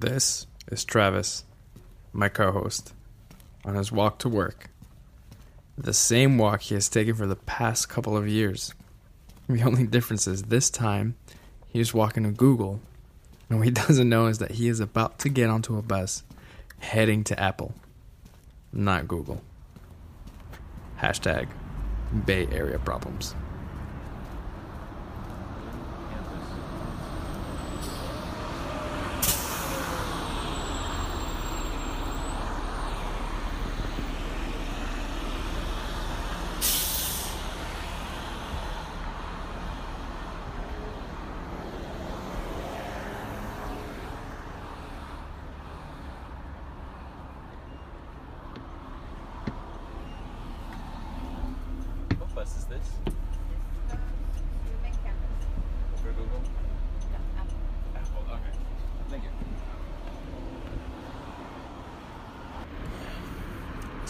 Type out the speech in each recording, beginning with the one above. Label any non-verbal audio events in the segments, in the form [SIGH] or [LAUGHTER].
This is Travis, my co host, on his walk to work. The same walk he has taken for the past couple of years. The only difference is this time he is walking to Google, and what he [LAUGHS] doesn't know is that he is about to get onto a bus heading to Apple, not Google. Hashtag Bay Area problems.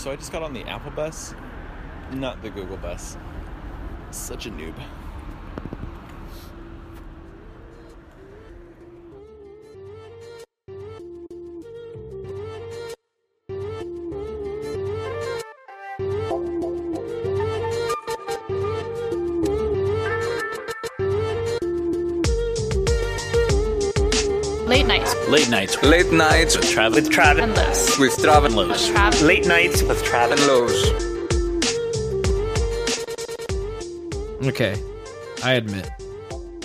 So I just got on the Apple bus, not the Google bus. Such a noob. Late nights Late nights Late nights with Trav. with Travis and Liz. with Trav and Los. Trav. Late nights with Travis. And Los. Okay, I admit,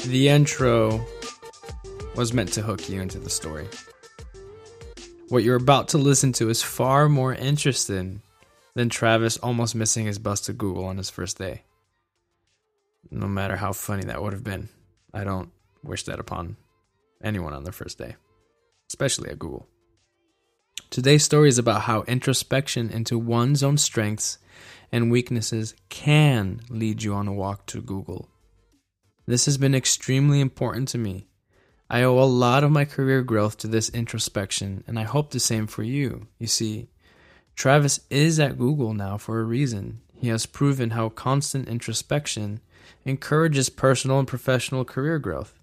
the intro was meant to hook you into the story. What you're about to listen to is far more interesting than Travis almost missing his bus to Google on his first day. No matter how funny that would have been, I don't wish that upon anyone on their first day, especially at Google. Today's story is about how introspection into one's own strengths and weaknesses can lead you on a walk to Google. This has been extremely important to me. I owe a lot of my career growth to this introspection, and I hope the same for you. You see, Travis is at Google now for a reason. He has proven how constant introspection encourages personal and professional career growth.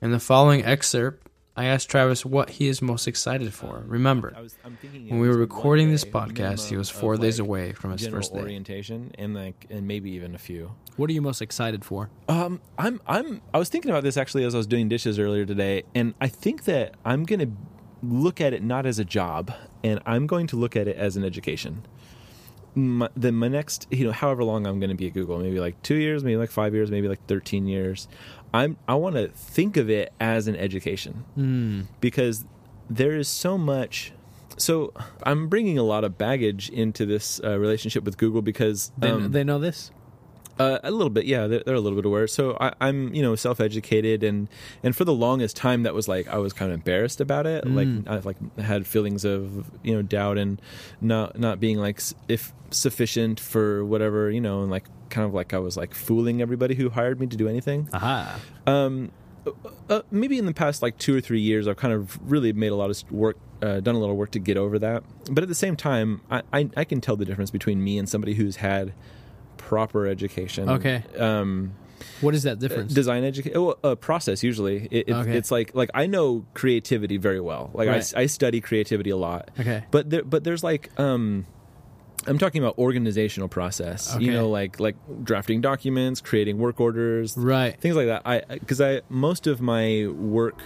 In the following excerpt, I asked Travis what he is most excited for. Remember, I was, when we were recording this podcast, he was four days like, away from his first day. orientation and like and maybe even a few. What are you most excited for? Um, I'm I'm I was thinking about this actually as I was doing dishes earlier today, and I think that I'm gonna look at it not as a job, and I'm going to look at it as an education. My, then my next, you know, however long I'm going to be at Google, maybe like two years, maybe like five years, maybe like 13 years. I'm I want to think of it as an education Hmm. because there is so much. So I'm bringing a lot of baggage into this uh, relationship with Google because They, um, they know this? Uh, a little bit, yeah. They're, they're a little bit aware. So I, I'm, you know, self-educated, and and for the longest time, that was like I was kind of embarrassed about it. Like I like had feelings of you know doubt and not not being like if sufficient for whatever you know, and like kind of like I was like fooling everybody who hired me to do anything. Aha. Um, uh, maybe in the past like two or three years, I've kind of really made a lot of work, uh, done a lot of work to get over that. But at the same time, I, I, I can tell the difference between me and somebody who's had proper education. Okay. Um, What is that difference? design education, oh, uh, process. Usually, it, it, Okay. it's like like I know creativity very well. Like I Right. I I, study creativity a lot. Okay. But there, but there's like um. I'm talking about organizational process. You know, like like drafting documents, creating work orders, right. things like that. I because I most of my work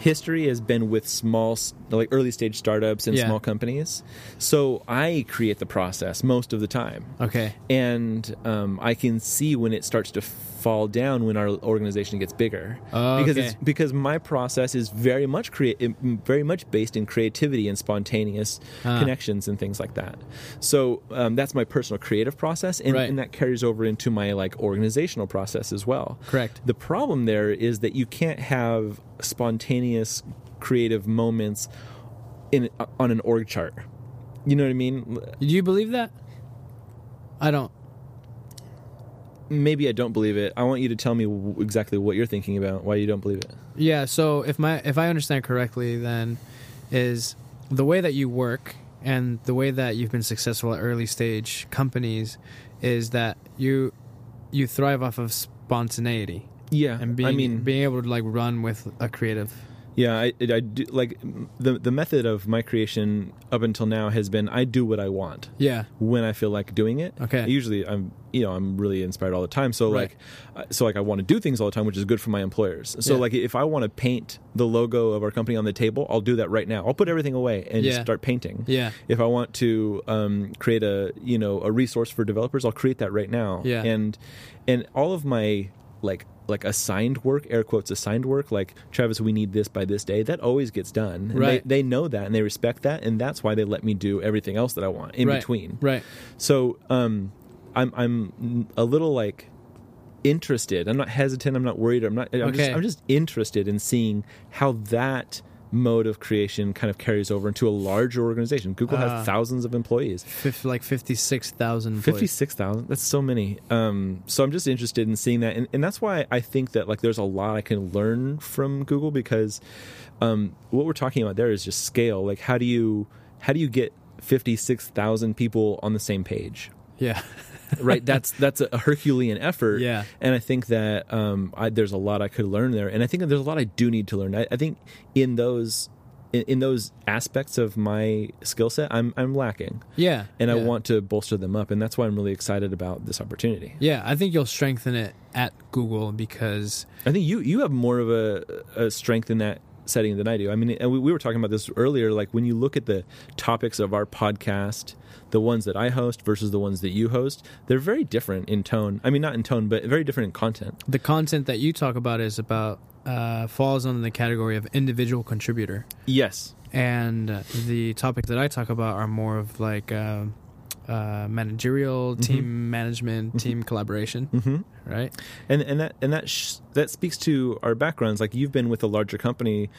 history has been with small like early stage startups and Yeah. small companies. So I create the process most of the time, Okay. and um, I can see when it starts to fall down when our organization gets bigger Oh, because it's because my process is very much create very much based in creativity and spontaneous Ah. connections and things like that. So um, that's my personal creative process, and, Right. and that carries over into my like organizational process as well. Correct. The problem there is that you can't have spontaneous creative moments in on an org chart. You know what I mean? Do you believe that? I don't. Maybe I don't believe it. I want you to tell me w- exactly what you're thinking about. Why you don't believe it? Yeah. So if my if I understand correctly, then is the way that you work and the way that you've been successful at early stage companies is that you you thrive off of spontaneity Yeah, and being I mean, being able to like run with a creative Yeah, I, I do like the the method of my creation up until now has been I do what I want Yeah. when I feel like doing it. Okay. Usually, I'm you know I'm really inspired all the time. So Right. like, uh, so like I want to do things all the time, which is good for my employers. So Yeah. like, if I want to paint the logo of our company on the table, I'll do that right now. I'll put everything away and just Yeah. start painting. Yeah. If I want to um, create a you know a resource for developers, I'll create that right now. Yeah. And and all of my like like assigned work, air quotes assigned work, like Travis, we need this by this day. That always gets done. And Right. They, they know that and they respect that, and that's why they let me do everything else that I want in right. between. Right. So um, I'm I'm a little like interested. I'm not hesitant. I'm not worried. I'm not. I'm, just, Okay. I'm just interested in seeing how that mode of creation kind of carries over into a larger organization. Google Ah. has thousands of employees. Fif- like 56,000. Fifty six thousand. That's so many. Um, so I'm just interested in seeing that, and, and that's why I think that like there's a lot I can learn from Google because um, what we're talking about there is just scale. Like how do you how do you get fifty six thousand people on the same page? Yeah. [LAUGHS] [LAUGHS] right that's that's a herculean effort. Yeah. and i think that um I, there's a lot i could learn there. And i think that there's a lot i do need to learn. I, I think in those in, in those aspects of my skill set i'm i'm lacking. Yeah. and i want to bolster them up. And that's why i'm really excited about this opportunity. Yeah, I think you'll strengthen it at Google because i think you you have more of a, a strength in that setting than i do i mean and we, we were talking about this earlier like when you look at the topics of our podcast the ones that i host versus the ones that you host they're very different in tone. I mean not in tone but very different in content. The content that you talk about is about uh, falls under the category of individual contributor, yes. And uh, the topic that I talk about are more of like uh, uh, managerial, team management, team collaboration, mm-hmm. right? and and that and that sh- that speaks to our backgrounds. Like you've been with a larger company.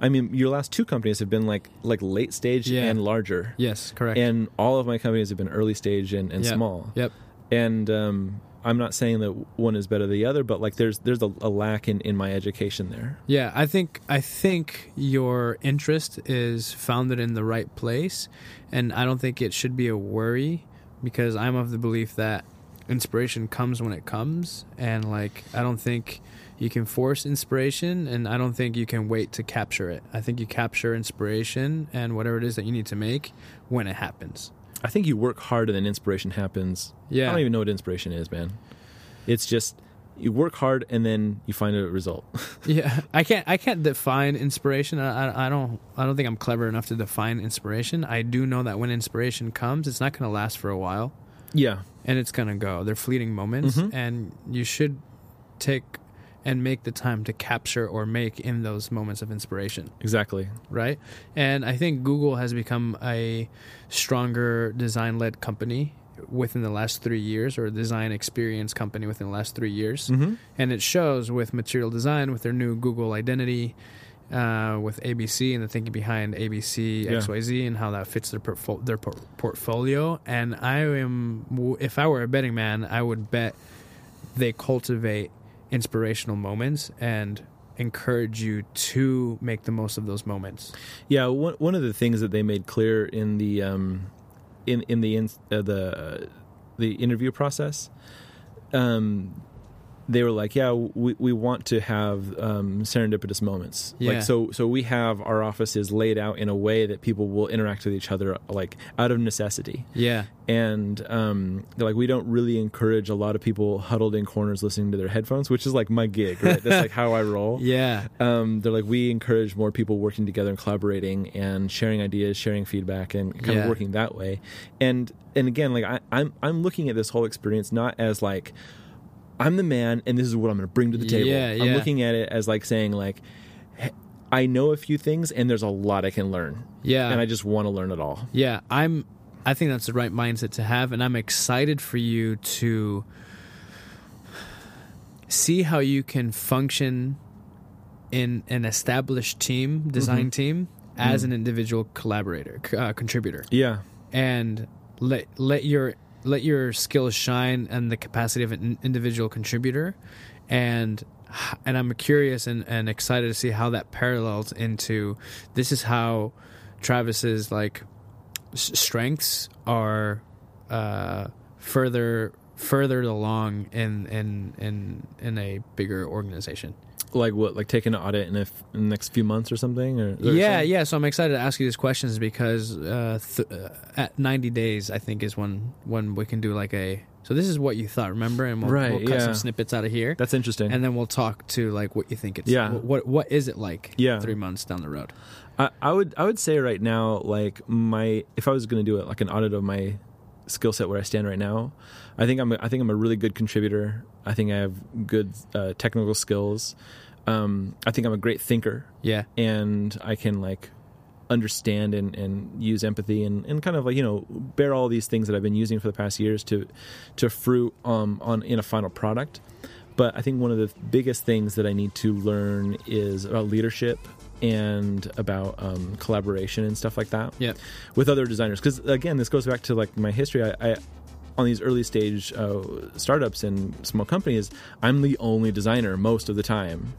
I mean, your last two companies have been like like late stage Yeah. and larger, Yes, correct. and all of my companies have been early stage and, and Yep. small. Yep. And um, I'm not saying that one is better than the other, but like there's there's a, a lack in, in my education there. Yeah, I think I think your interest is founded in the right place, and I don't think it should be a worry because I'm of the belief that inspiration comes when it comes, and like I don't think you can force inspiration, and I don't think you can wait to capture it. I think you capture inspiration and whatever it is that you need to make when it happens. I think you work hard and then inspiration happens. Yeah. I don't even know what inspiration is, man. It's just you work hard and then you find a result. [LAUGHS] Yeah, I can't. I can't define inspiration. I, I, I don't. I don't think I'm clever enough to define inspiration. I do know that when inspiration comes, it's not going to last for a while, yeah. and it's going to go. They're fleeting moments, Mhm. and you should take and make the time to capture or make in those moments of inspiration, Exactly. right? And I think Google has become a stronger design-led company within the last three years, or a design experience company within the last three years Mm-hmm. and it shows with material design with their new google identity uh, with abc and the thinking behind abc Yeah. xyz and how that fits their, portfo- their por- portfolio and i am w- if i were a betting man i would bet they cultivate inspirational moments and encourage you to make the most of those moments. Yeah, one one of the things that they made clear in the um, in in the in, uh, the the interview process, um, they were like, "Yeah, we we want to have um, serendipitous moments. Yeah. Like so so we have our offices laid out in a way that people will interact with each other like out of necessity." yeah and um, they're like, we don't really encourage a lot of people huddled in corners listening to their headphones, which is like my gig, right? That's like how I roll. [LAUGHS] yeah Um, they're like, we encourage more people working together and collaborating and sharing ideas, sharing feedback, and kind Yeah. of working that way. And and again, like I, I'm I'm looking at this whole experience not as like I'm the man and this is what I'm going to bring to the table. Yeah, I'm looking at it as like saying like. I know a few things, and there's a lot I can learn, yeah and I just want to learn it all. Yeah, I'm. I think that's the right mindset to have, and I'm excited for you to see how you can function in an established team, design team, as an individual collaborator, uh, contributor, Yeah, and let let your let your skills shine and the capacity of an individual contributor, and and I'm curious and, and excited to see how that parallels into this is how Travis's like s- strengths are uh, further furthered along in in in in a bigger organization. Like what? Like take an audit in, a in the next few months or something? Or, or yeah, something? yeah. So I'm excited to ask you these questions because uh, th- uh, at 90 days, I think is when when we can do like a. So this is what you thought, remember? And we'll, Right, we'll cut yeah. some snippets out of here, That's interesting. and then we'll talk to like what you think it's. Yeah. What what, what is it like? Yeah. Three months down the road. I, I would I would say right now, like my if I was going to do it like an audit of my skill set where I stand right now, I think I'm a, I think I'm a really good contributor. I think I have good uh, technical skills. Um, I think I'm a great thinker, Yeah. and I can like understand and, and use empathy and, and kind of like you know bear all these things that I've been using for the past years to to fruit um, on in a final product. But I think one of the biggest things that I need to learn is about leadership and about um, collaboration and stuff like that Yeah. with other designers. Because again, this goes back to like my history. I, I on these early stage uh, startups and small companies, I'm the only designer most of the time.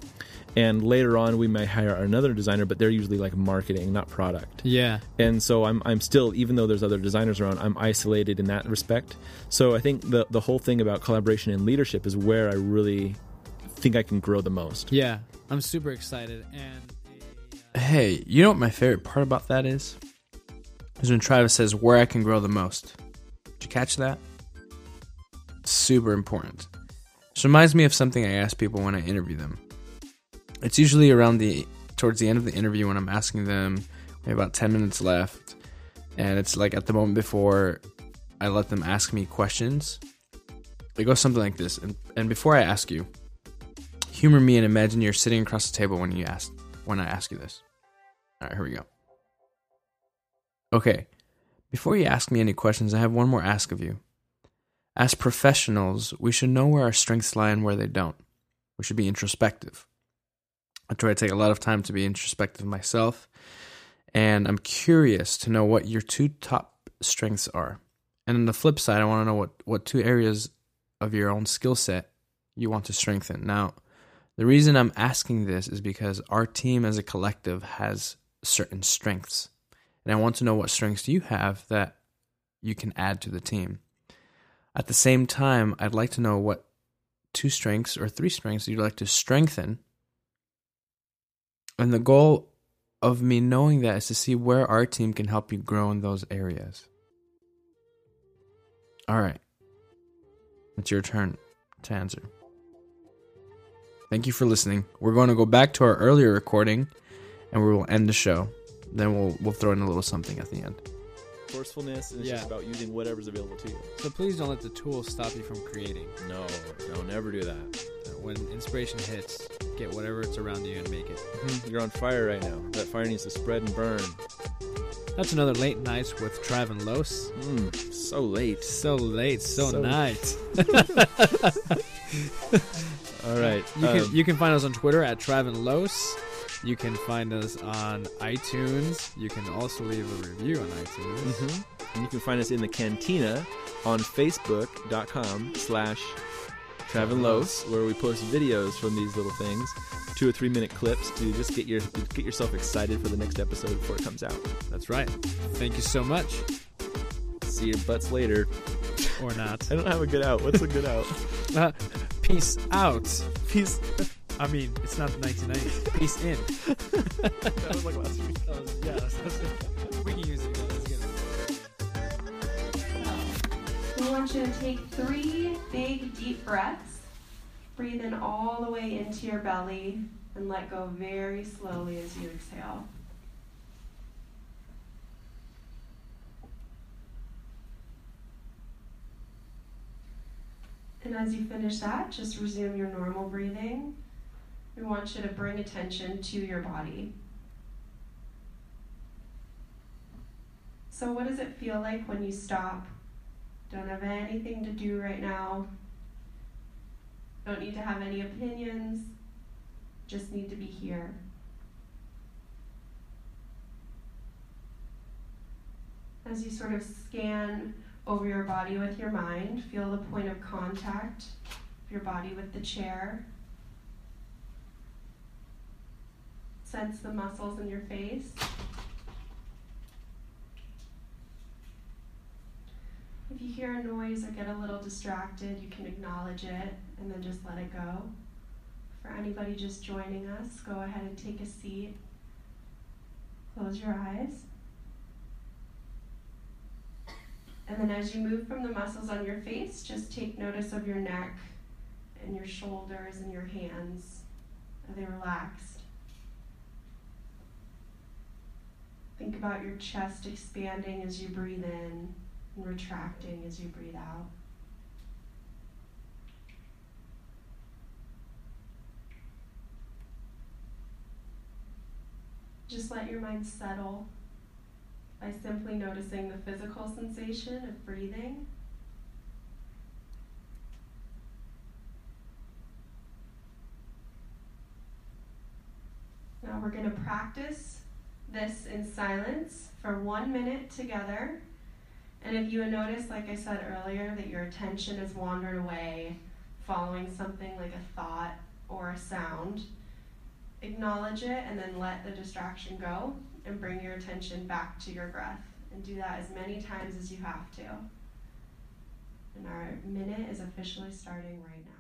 And later on, we may hire another designer, but they're usually like marketing, not product Yeah. and so I'm I'm still even though there's other designers around, I'm isolated in that respect. So I think the the whole thing about collaboration and leadership is where I really think I can grow the most. Yeah. I'm super excited and. Hey, you know what my favorite part about that is? Is when Travis says where I can grow the most. Did you catch that? Super important. This reminds me of something I ask people when I interview them. It's usually around the towards the end of the interview when I'm asking them. We have about ten minutes left, and it's like at the moment before I let them ask me questions. It goes something like this, and, and before I ask you, humor me and imagine you're sitting across the table when you ask when I ask you this. All right, here we go. Okay, before you ask me any questions, I have one more ask of you. As professionals, we should know where our strengths lie and where they don't. We should be introspective. I try to take a lot of time to be introspective myself, and I'm curious to know what your two top strengths are. And on the flip side, I want to know what, what two areas of your own skill set you want to strengthen. Now, the reason I'm asking this is because our team as a collective has certain strengths. And I want to know what strengths do you have that you can add to the team. At the same time, I'd like to know what two strengths or three strengths you'd like to strengthen. And the goal of me knowing that is to see where our team can help you grow in those areas. All right. It's your turn to answer. Thank you for listening. We're going to go back to our earlier recording and we will end the show. Then we'll we'll throw in a little something at the end. Forcefulness is Yeah. just about using whatever's available to you. So please don't let the tools stop you from creating. No, no, never do that. When inspiration hits, get whatever it's around you and make it. You're on fire right now. That fire needs to spread and burn. That's another late nights with Trav and Los. Mm, so late. So late, so, So- night. [LAUGHS] [LAUGHS] All right. You can um, you can find us on Twitter at Trav and Los. You can find us on iTunes. You can also leave a review on iTunes. mhm. And you can find us in the cantina on facebook.com slash Travenlos, where we post videos from these little things, two or three minute clips to just get your get yourself excited for the next episode before it comes out. That's right. Thank you so much. See your butts later. Or not. [LAUGHS] I don't have a good out. What's a good out? [LAUGHS] Uh, peace out. Peace. I mean, it's not 1990. Peace in. that was like last week. yeah, that's, that's we can use it again. That's good. We want you to take three big, deep breaths. Breathe in all the way into your belly and let go very slowly as you exhale. And as you finish that, just resume your normal breathing. We want you to bring attention to your body. So, what does it feel like when you stop? Don't have anything to do right now. Don't need to have any opinions. Just need to be here. As you sort of scan over your body with your mind, feel the point of contact of your body with the chair. Sense the muscles in your face. If you hear a noise or get a little distracted, you can acknowledge it and then just let it go. For anybody just joining us, go ahead and take a seat. Close your eyes. And then as you move from the muscles on your face, just take notice of your neck and your shoulders and your hands. Are they relaxed? Think about your chest expanding as you breathe in and retracting as you breathe out. Just let your mind settle by simply noticing the physical sensation of breathing. Now we're going to practice this in silence for one minute together. And if you notice, like I said earlier, that your attention has wandered away following something like a thought or a sound, acknowledge it and then let the distraction go and bring your attention back to your breath. And do that as many times as you have to. And our minute is officially starting right now.